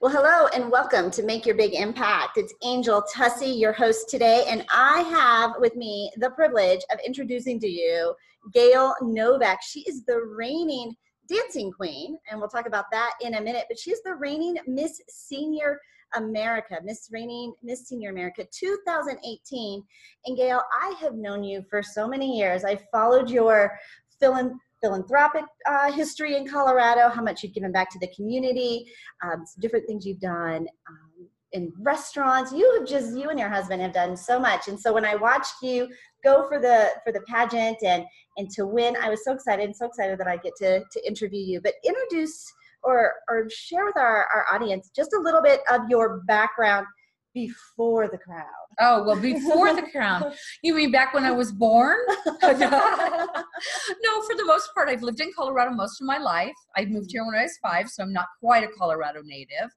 Well, hello and welcome to Make Your Big Impact. It's Angel Tussey, your host today, and I have with me the privilege of introducing to you Gail Novak. She is the reigning dancing queen, and we'll talk about that in a minute, but she's the reigning Miss Senior America, Miss Reigning Miss Senior America 2018. And Gail, I have known you for so many years. I followed your philanthropy philanthropic uh, history in Colorado, how much you've given back to the community, um, different things you've done um, in restaurants. You have just you and your husband have done so much. And so when I watched you go for the for the pageant and and to win, I was so excited and so excited that I get to to interview you. But introduce or or share with our, our audience just a little bit of your background before the crown. Oh, well, before the crown. You mean back when I was born? no, for the most part, I've lived in Colorado most of my life. I moved here when I was five, so I'm not quite a Colorado native.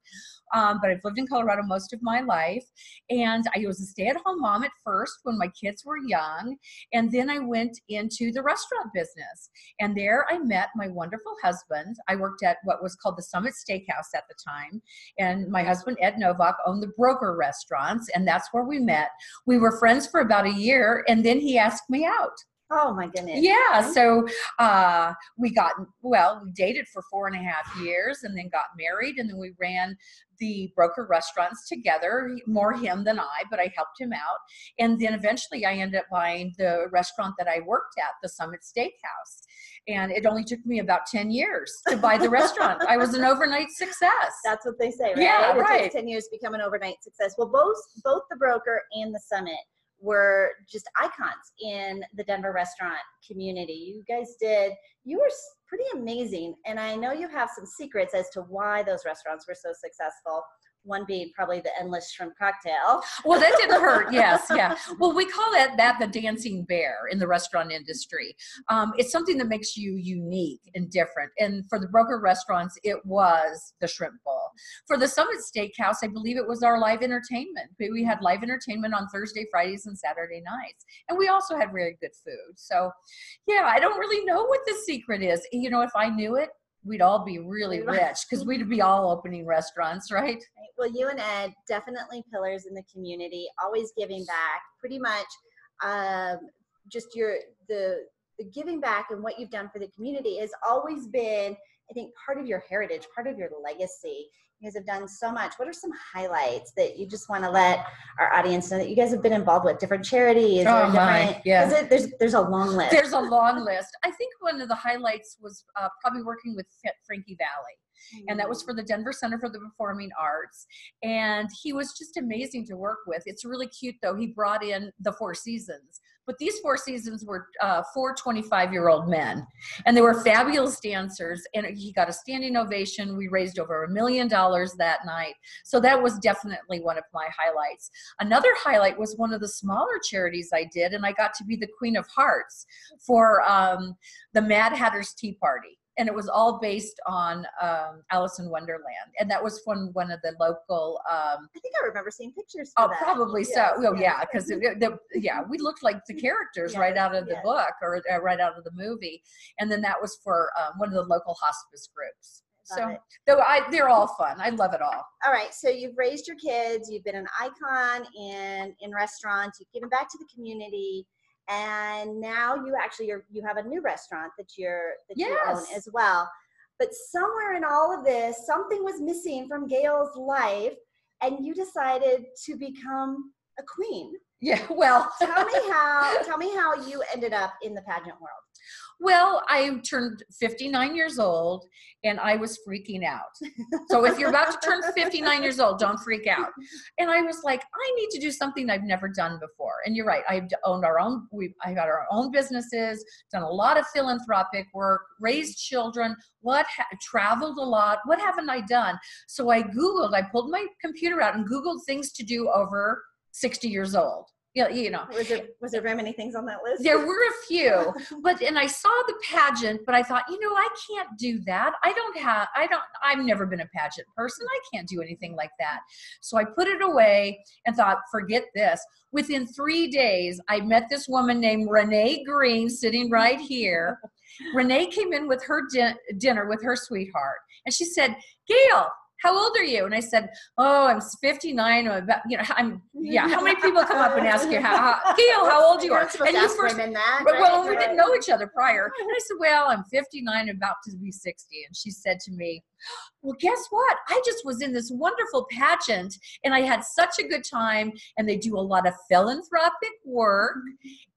Um, but I've lived in Colorado most of my life. And I was a stay at home mom at first when my kids were young. And then I went into the restaurant business. And there I met my wonderful husband. I worked at what was called the Summit Steakhouse at the time. And my husband, Ed Novak, owned the Broker restaurants. And that's where we met. We were friends for about a year. And then he asked me out. Oh my goodness. Yeah. So uh, we got, well, we dated for four and a half years and then got married. And then we ran the broker restaurants together, more him than I, but I helped him out. And then eventually I ended up buying the restaurant that I worked at, the Summit Steakhouse. And it only took me about 10 years to buy the restaurant. I was an overnight success. That's what they say, right? Yeah, it right. takes 10 years to become an overnight success. Well, both both the broker and the summit were just icons in the Denver restaurant community. You guys did, you were pretty amazing. And I know you have some secrets as to why those restaurants were so successful one being probably the endless shrimp cocktail. Well, that didn't hurt. Yes, yeah. Well, we call that that the dancing bear in the restaurant industry. Um, it's something that makes you unique and different. And for the broker restaurants, it was the shrimp bowl. For the Summit Steakhouse, I believe it was our live entertainment. We had live entertainment on Thursday, Fridays, and Saturday nights, and we also had very good food. So, yeah, I don't really know what the secret is. You know, if I knew it, we'd all be really rich because we'd be all opening restaurants, right? Well, you and Ed definitely pillars in the community, always giving back. Pretty much, um, just your the the giving back and what you've done for the community has always been, I think, part of your heritage, part of your legacy. You guys have done so much. What are some highlights that you just want to let our audience know that you guys have been involved with? Different charities oh. My, yeah. It, there's there's a long list. There's a long list. I think one of the highlights was uh, probably working with Frankie Valli and that was for the Denver Center for the Performing Arts. And he was just amazing to work with. It's really cute though. He brought in the Four Seasons, but these Four Seasons were uh, four 25 year old men, and they were fabulous dancers. And he got a standing ovation. We raised over a million dollars that night, so that was definitely one of my highlights. Another highlight was one of the smaller charities I did, and I got to be the Queen of Hearts for um, the Mad Hatter's Tea Party and it was all based on um, Alice in Wonderland, and that was from one of the local. Um, I think I remember seeing pictures. oh, that. probably yes, so. Oh, yeah, because yeah, we looked like the characters yes, right out of the yes. book or uh, right out of the movie, and then that was for um, one of the local hospice groups. Love so, it. though I, they're all fun. I love it all. All right, so you've raised your kids. You've been an icon in in restaurants. You've given back to the community and now you actually you're, you have a new restaurant that you're that you own as well. But somewhere in all of this something was missing from gail's life and you decided to become a queen Yeah. Well, tell me how tell me how you ended up in the pageant world Well, I turned 59 years old and I was freaking out. So if you're about to turn 59 years old, don't freak out. And I was like, I need to do something I've never done before. And you're right, I've owned our own, we I've got our own businesses, done a lot of philanthropic work, raised children, what ha- traveled a lot. What haven't I done? So I Googled, I pulled my computer out and Googled things to do over 60 years old. Yeah, you know, was there was there very many things on that list there were a few, but and I saw the pageant, but I thought, you know, I can't do that. I don't have, I don't, I've never been a pageant person. I can't do anything like that. So I put it away and thought, forget this. Within three days, I met this woman named Renee Green sitting right here. Renee came in with her din- dinner with her sweetheart, and she said, Gail, how old are you? And I said, oh, I'm 59. I'm about, you know, I'm, yeah. How many people come up and ask you, how, how Gail, how old you are? And you first, that, well, we didn't know each other prior. And I said, well, I'm 59, about to be 60. And she said to me, well, guess what? I just was in this wonderful pageant and I had such a good time. And they do a lot of philanthropic work.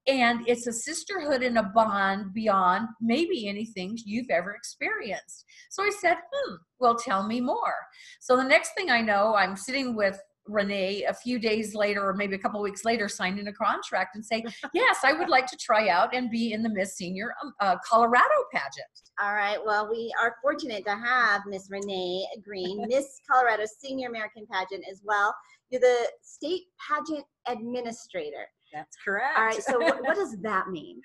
And it's a sisterhood and a bond beyond maybe anything you've ever experienced. So I said, hmm, well, tell me more. So the next thing I know, I'm sitting with Renee a few days later or maybe a couple weeks later signing a contract and say, yes, I would like to try out and be in the Miss Senior um, uh, Colorado pageant. All right. Well, we are fortunate to have Miss Renee Green, Miss Colorado Senior American pageant as well. You're the state pageant administrator. That's correct. All right. So what, what does that mean?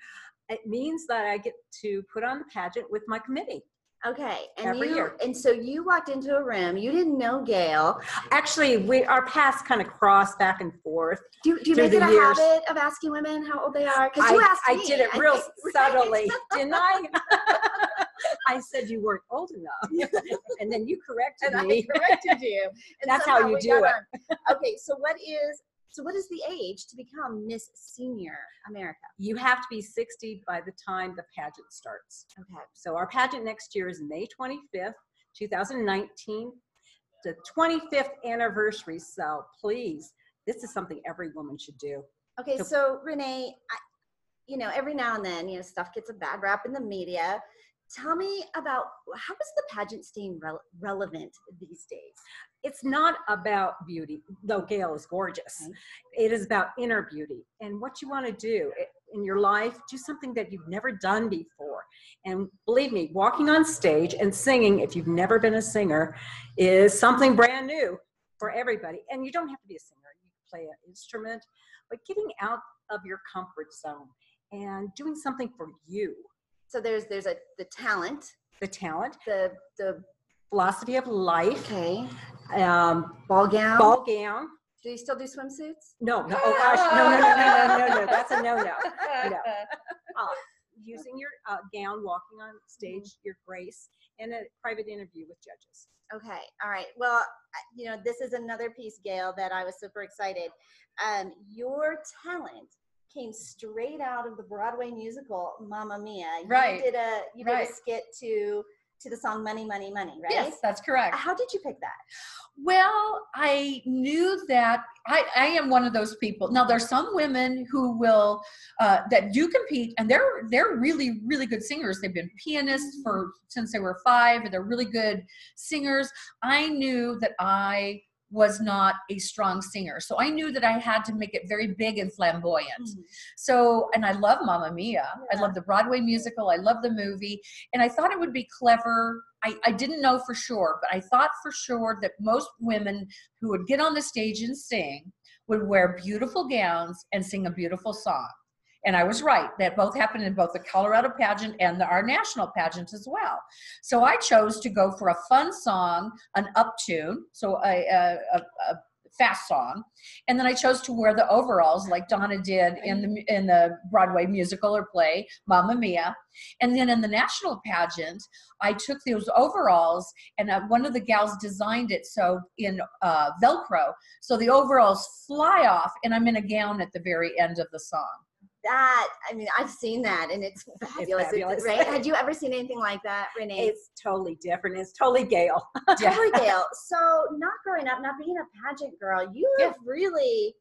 It means that I get to put on the pageant with my committee. Okay, and Every you year. and so you walked into a room. You didn't know Gail. Actually, we our paths kind of cross back and forth. Do, do you make it a years. habit of asking women how old they are? Because you I, asked I me. did it I real think- subtly, didn't I? I said you weren't old enough, and then you corrected and I corrected you. And That's how you do it. Okay, so what is so what is the age to become Miss Senior America? You have to be 60 by the time the pageant starts. Okay. So our pageant next year is May 25th, 2019, the 25th anniversary. So please, this is something every woman should do. Okay, So- so Renee, I, you know, every now and then, you know, stuff gets a bad rap in the media. Tell me about how is the pageant staying rel- relevant these days? It's not about beauty, though Gail is gorgeous. It is about inner beauty and what you want to do in your life. Do something that you've never done before. And believe me, walking on stage and singing, if you've never been a singer, is something brand new for everybody. And you don't have to be a singer, you can play an instrument, but getting out of your comfort zone and doing something for you. So there's there's a the talent, The talent, the the philosophy of life, okay um, ball gown. ball gown. Do you still do swimsuits? No, no, oh gosh, no, no, no, no, no, no, no, that's a no-no. No. Uh, using your uh, gown, walking on stage, your grace, and a private interview with judges. Okay, all right. Well, you know, this is another piece, Gail, that I was super excited. Um, your talent came straight out of the Broadway musical Mamma Mia. Right, You did a you did right. a skit to to the song Money, Money, Money, right? Yes, that's correct. How did you pick that? Well, I knew that I, I am one of those people. Now, there's some women who will uh, that do compete, and they're they're really really good singers. They've been pianists for since they were five, and they're really good singers. I knew that I was not a strong singer, so I knew that I had to make it very big and flamboyant. Mm-hmm. So, and I love Mamma Mia. I love the Broadway musical. I love the movie. And I thought it would be clever. I, I didn't know for sure, but I thought for sure that most women who would get on the stage and sing would wear beautiful gowns and sing a beautiful song. And I was right. That both happened in both the Colorado pageant and the, our national pageant as well. So I chose to go for a fun song, an up tune, so a, a, a, a fast song, and then I chose to wear the overalls like Donna did in the in the Broadway musical or play Mamma Mia. And then in the national pageant, I took those overalls and uh, one of the gals designed it so in uh, Velcro, so the overalls fly off, and I'm in a gown at the very end of the song. That I mean, I've seen that, and it's fabulous, fabulous. right? Had you ever seen anything like that, Renee? It's totally different. It's totally Gail. totally, Gail. So, not growing up, not being a pageant girl, you Yeah. have really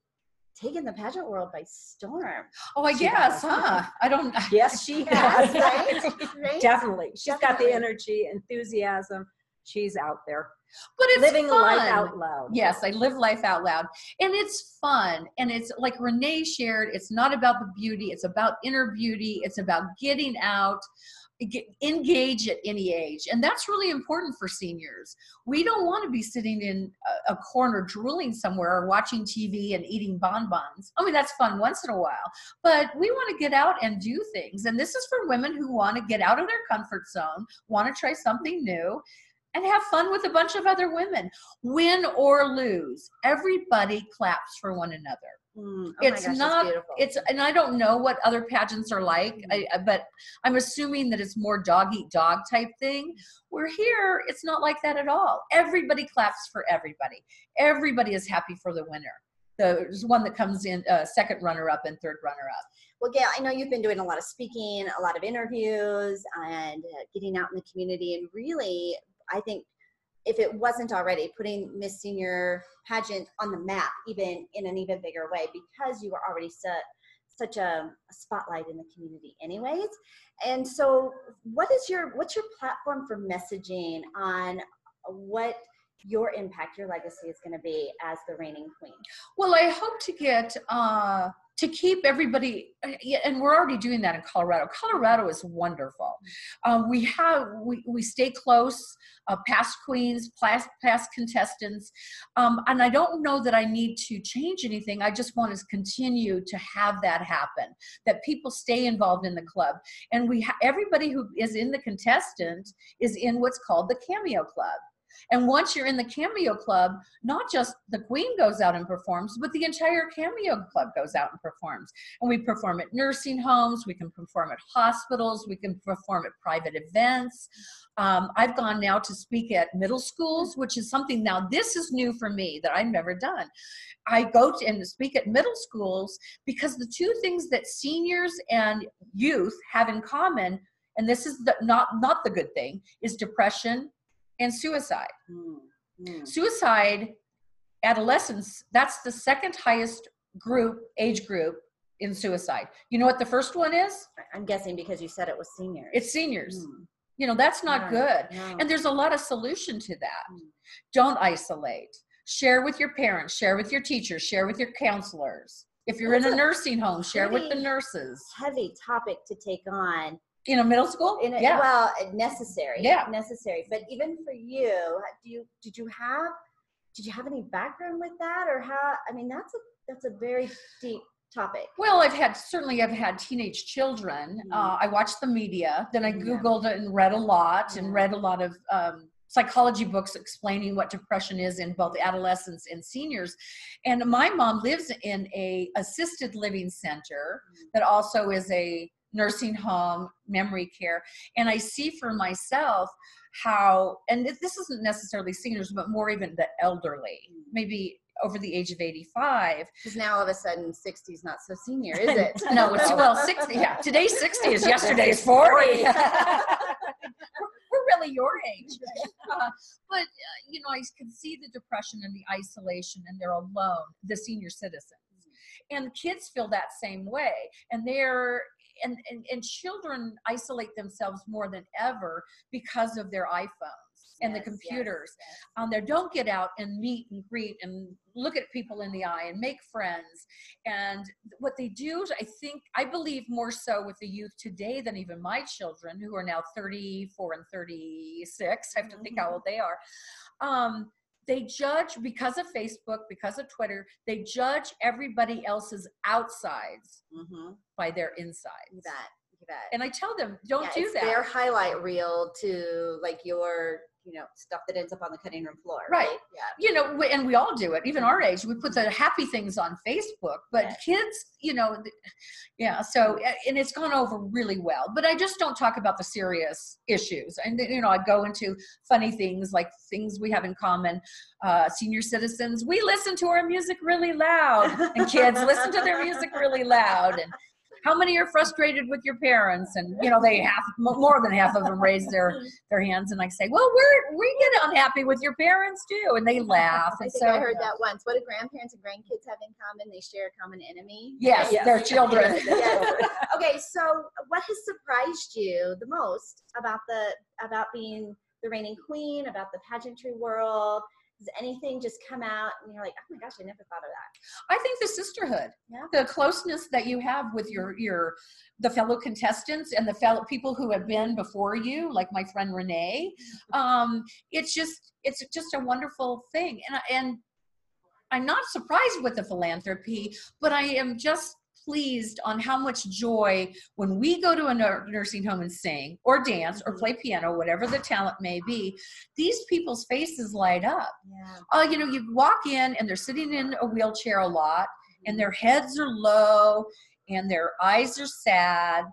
taken the pageant world by storm. Oh, I She guess, has. huh? I don't. Yes, she has. right? Right? Definitely. She's got the energy, enthusiasm. She's out there But it's living fun. life out loud. Yes, I live life out loud. And it's fun. And it's like Renee shared, it's not about the beauty, it's about inner beauty, it's about getting out. Get, engage at any age and that's really important for seniors we don't want to be sitting in a, a corner drooling somewhere or watching tv and eating bonbons i mean that's fun once in a while but we want to get out and do things and this is for women who want to get out of their comfort zone want to try something new and have fun with a bunch of other women. Win or lose, everybody claps for one another. Mm, oh it's gosh, not it's and i don't know what other pageants are like I, I- but i'm assuming that it's more dog eat dog type thing we're here it's not like that at all everybody claps for everybody everybody is happy for the winner there's one that comes in uh, second runner up and third runner up Well, Gail, I know you've been doing a lot of speaking, a lot of interviews, and uh, getting out in the community. And really, I think if it wasn't already, putting Miss Senior pageant on the map, even in an even bigger way, because you were already set such a, a spotlight in the community, anyways. And so, what is your what's your platform for messaging on what your impact, your legacy is going to be as the reigning queen? Well, I hope to get uh, to keep everybody, uh, and we're already doing that in Colorado. Colorado is wonderful. Um, we have we, we stay close, uh, past queens, past past contestants, um, and I don't know that I need to change anything. I just want to continue to have that happen. That people stay involved in the club, and we ha- everybody who is in the contestant is in what's called the Cameo Club. And once you're in the Cameo Club, not just the queen goes out and performs, but the entire Cameo Club goes out and performs. And we perform at nursing homes, we can perform at hospitals, we can perform at private events. Um, I've gone now to speak at middle schools, which is something now, this is new for me that I've never done. I go to and speak at middle schools because the two things that seniors and youth have in common, and this is the, not not the good thing, is depression and suicide. Mm, mm. Suicide, adolescents, that's the second highest group, age group in suicide. You know what the first one is? I'm guessing because you said it was seniors. It's seniors. Mm, You know, that's not right, good. no. And there's a lot of solution to that. Mm. Don't isolate. Share with your parents, share with your teachers, share with your counselors. If you're in a a nursing home, share with the nurses. heavy topic to take on In know middle school? in a, yeah. well necessary Yeah. necessary but even for you do you did you have did you have any background with that or how i mean that's a that's a very deep topic Well, I've had certainly I've had teenage children. Mhm. Uh, I watched the media, then I Yeah. googled it and read a lot, and read a lot of um, psychology books explaining what depression is in both adolescents and seniors. And my mom lives in a assisted living center Mhm. that also is a nursing home, memory care, and I see for myself how and this this isn't necessarily seniors, but more even the elderly, Mm. maybe over the age of 85 because now all of a sudden 60 is not so senior is it no, it's well, 60. Yeah, today's 60 is yesterday's 40. we're, we're really your age. Uh, but, uh, you know, I can see the depression and the isolation, and they're alone, the senior citizens. And kids feel that same way. And they're, and, and, and children isolate themselves more than ever because of their iPhones and the Yes, yes, computers. yes. on there don't get out and meet and greet and look at people in the eye and make friends. And what they do i think i believe more so with the youth today than even my children who are now 34 and 36 i have to think how old they are. Um, they judge because of facebook because of twitter they judge everybody else's outsides Mhm. by their insides. You bet you bet. And i tell them don't Yeah, do that. their highlight reel to like your you know stuff that ends up on the cutting room floor Right. right, yeah you know, we- and we all do it. Even our age, we put the happy things on Facebook. But Yeah. kids, you know, yeah. So and it's gone over really well. But I just don't talk about the serious issues. And you know, I go into funny things like things we have in common. Uh, senior citizens, we listen to our music really loud, and kids listen to their music really loud. And how many are frustrated with your parents? And you know, they half more than half of them raise their their hands, and I say, well, we're we get unhappy with your parents too, and they laugh. I And think so, I heard that once. What do grandparents and grandkids have in common? They share a common enemy. Yes, Yes. their children. Yes. okay, so what has surprised you the most about the about being the reigning queen, about the pageantry world? Does anything just come out and you're like, oh my gosh, I never thought of that? I think the sisterhood, Yeah. the closeness that you have with your your the fellow contestants and the fellow people who have been before you, like my friend Renee. Um, it's just it's just a wonderful thing, and and I'm not surprised with the philanthropy, but I am just pleased on how much joy when we go to a nursing home and sing or dance or Mhm. play piano, whatever the talent may be, these people's faces light up. Yeah. Oh, you know, you walk in and they're sitting in a wheelchair a lot and their heads are low and their eyes are sad.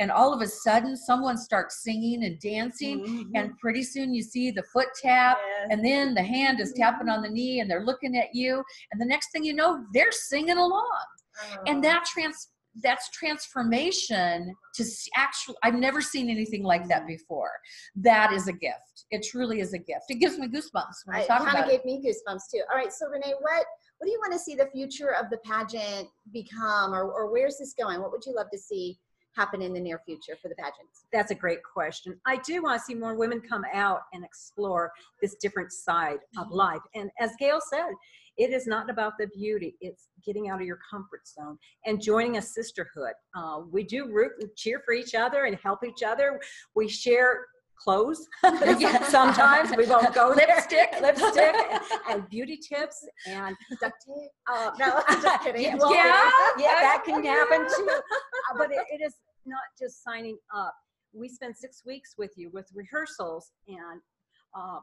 And all of a sudden, someone starts singing and dancing, Mhm. and pretty soon you see the foot tap, Yes. and then the hand is tapping on the knee, and they're looking at you, and the next thing you know, they're singing along Oh. And mm. that trans that's transformation to s- actually i've never seen anything like that before that is a gift it truly is a gift it gives me goosebumps when i, I talk kind about of it gave me goosebumps too. All right, so Renee, what what do you want to see the future of the pageant become, or or where's this going? What would you love to see happen in the near future for the pageants? That's a great question. I do want to see more women come out and explore this different side of mm-hmm. life. And as Gail said, it is not about the beauty, it's getting out of your comfort zone and joining a sisterhood. Uh, we do root and cheer for each other and help each other. We share clothes sometimes. We won't go there. Lipstick. lipstick, and, beauty tips. And Duct tape? uh, No, just kidding. yeah, Well, yeah, yeah. yeah, that can happen too. Uh, but it, it is not just signing up. We spend six weeks with you with rehearsals and um,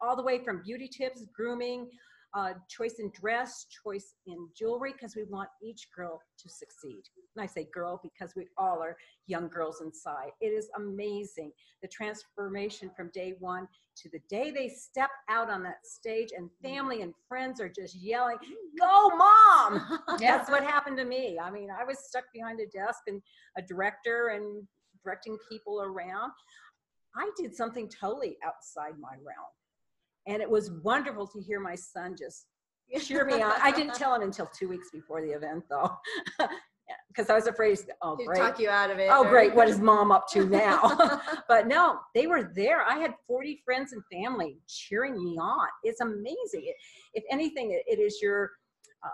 all the way from beauty tips, grooming, uh, choice in dress, choice in jewelry, because we want each girl to succeed. And I say girl because we all are young girls inside. It is amazing the transformation from day one to the day they step out on that stage and family and friends are just yelling, Go, mom! Yeah. That's what happened to me. I mean, I was stuck behind a desk and a director and directing people around. I did something totally outside my realm. And it was wonderful to hear my son just cheer me on. I didn't tell him until two weeks before the event, though, because I was afraid, oh, To great. talk you out of it. Oh, or- great. What is mom up to now? but no, they were there. I had 40 friends and family cheering me on. It's amazing. It, if anything, it, it is your uh,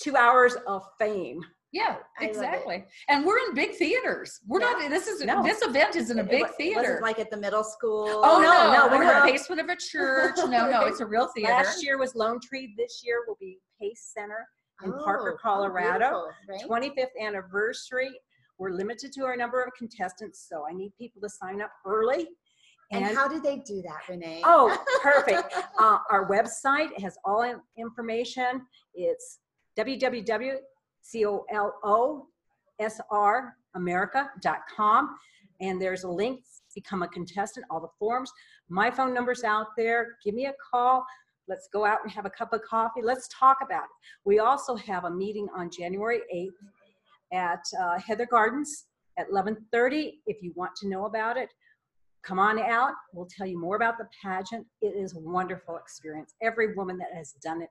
two hours of fame. Yeah I love it. exactly and we're in big theaters we're Yeah. not this is No. this event is in a big it theater wasn't like at the middle school. oh no, no no, no we're we're not. a basement of a church no no it's a real theater Last year was Lone Tree. This year will be Pace Center in Parker, Oh, oh, Colorado. beautiful, right? 25th anniversary. We're limited to our number of contestants, so I need people to sign up early. And, how did they do that, Renee? Oh, perfect. Uh, our website has all information. It's www.colosramerica.com. And there's a link, become a contestant, all the forms. My phone number's out there. Give me a call. Let's go out and have a cup of coffee. Let's talk about it. We also have a meeting on January 8th at uh, Heather Gardens at 11:30. If you want to know about it, come on out. We'll tell you more about the pageant. It is a wonderful experience. Every woman that has done it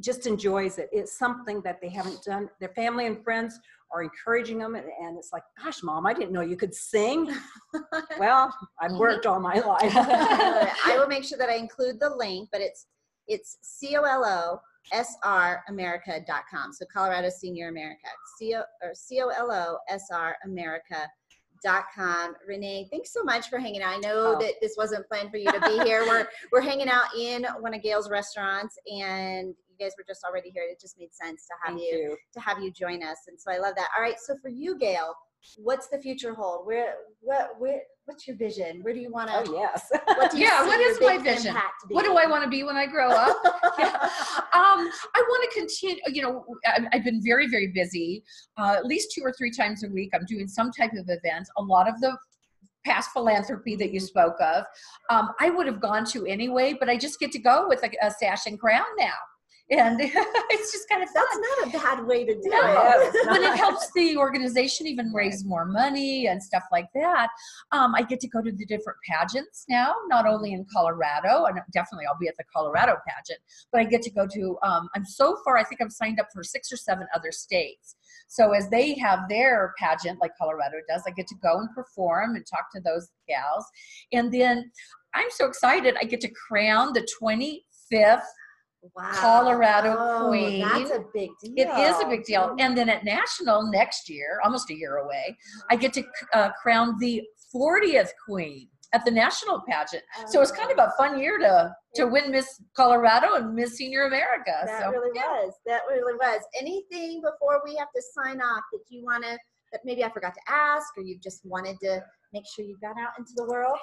just enjoys it. It's something that they haven't done. Their family and friends are encouraging them, and, and it's like, gosh, mom, I didn't know you could sing. well, I've mm-hmm. worked all my life. I will make sure that I include the link, but it's it's C O L O S R America.com. So Colorado Senior America. C O or C O L O S R America.com. Renee, thanks so much for hanging out. I know Oh. that this wasn't planned for you to be here. We're we're hanging out in one of Gail's restaurants and you guys were just already here. It just made sense to have you, you. to have you join us. And so I love that. All right. So for you, Gail, what's the future hold? Where what where what's your vision? Where do you want to Oh, yes. what Yeah, what is my vision? what do i want to be when i grow up Yeah. um, I want to continue. You know, I've been very, very busy. Uh, at least two or three times a week, I'm doing some type of event. A lot of the past philanthropy that you spoke of, um, I would have gone to anyway, but I just get to go with a, a sash and crown now, and it's just kind of fun. That's not a bad way to do No, it. but it helps the organization even raise more money and stuff like that. Um, I get to go to the different pageants now, not only in Colorado, and definitely I'll be at the Colorado pageant, but I get to go to, um, I'm so far, I think I'm signed up for six or seven other states. So as they have their pageant, like Colorado does, I get to go and perform and talk to those gals. And then I'm so excited, I get to crown the 25th Wow. Colorado Oh, queen. That's a big deal. it is a big deal. And then at National next year, almost a year away, I get to uh, crown the 40th queen. at the national pageant. So it's kind of a fun year to to win Miss Colorado and Miss Senior America. That so really yeah. was. That really was. Anything before we have to sign off that you want to, that maybe I forgot to ask, or you just wanted to make sure you got out into the world?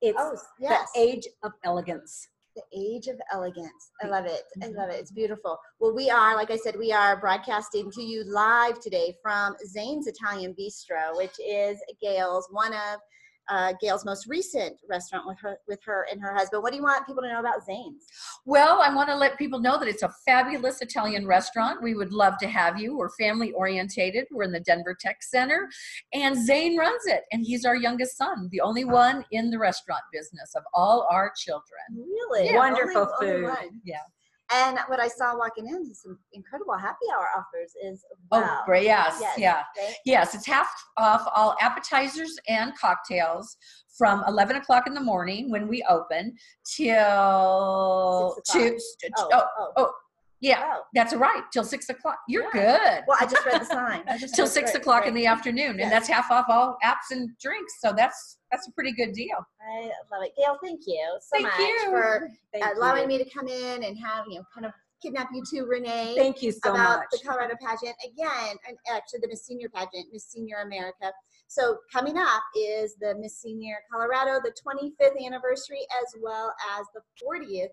It's Oh, yes. the age of elegance. The age of elegance. I love it. I love it. Mm-hmm. It's beautiful. Well, we are, like I said, we are broadcasting to you live today from Zane's Italian Bistro, which is Gail's one of uh, Gail's most recent restaurant with her with her and her husband. What do you want people to know about Zane's? Well, I want to let people know that it's a fabulous Italian restaurant. We would love to have you. We're family orientated. We're in the Denver Tech Center, and Zane runs it, and he's our youngest son, the only one in the restaurant business of all our children. Really Yeah. Wonderful food. one. Yeah. And what I saw walking in, some incredible happy hour offers. Is wow. Oh, great! Yes, Yes, yeah. right? Yes, it's half off all appetizers and cocktails from 11 o'clock in the morning when we open till Six two. Oh, Oh, oh, oh, yeah, oh. that's right. Till six o'clock. You're Yeah. good. Well, I just read the sign. I Till six right, o'clock in the afternoon, Yes. and that's half off all apps and drinks. So that's that's a pretty good deal. I love it, Gail. Thank you so Thank much you. for Thank allowing you. me to come in and have you know kind of kidnap you too, Renee. Thank you so much. about much. the Colorado pageant again, and actually the Miss Senior pageant, Miss Senior America. So coming up is the Miss Senior Colorado, the 25th anniversary, as well as the 40th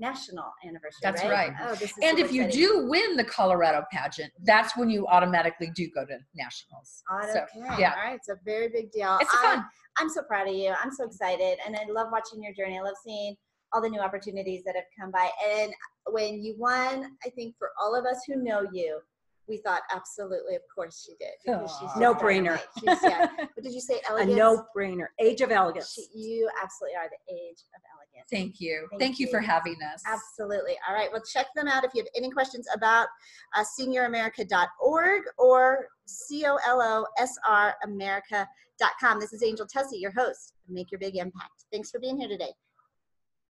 national anniversary. That's right. right. Oh, And if you do win the Colorado pageant, that's when you automatically do go to nationals. Okay. So, yeah. All right. It's a very big deal. It's I- fun. I'm so proud of you. I'm so excited. And I love watching your journey. I love seeing all the new opportunities that have come by. And when you won, I think for all of us who know you, we thought absolutely, of course she did. because she's No-brainer. dynamite. She's, yeah. What did you say? A Elegance? no-brainer. Age of elegance. She, you absolutely are the age of elegance. Thank you. Thank Thank, you. you. for having us. Absolutely. All right. Well, check them out if you have any questions about uh, senioramerica.org or C-O-L-O-S-R America.com. This is Angel Tussey, your host. of Make your big impact. Thanks for being here today.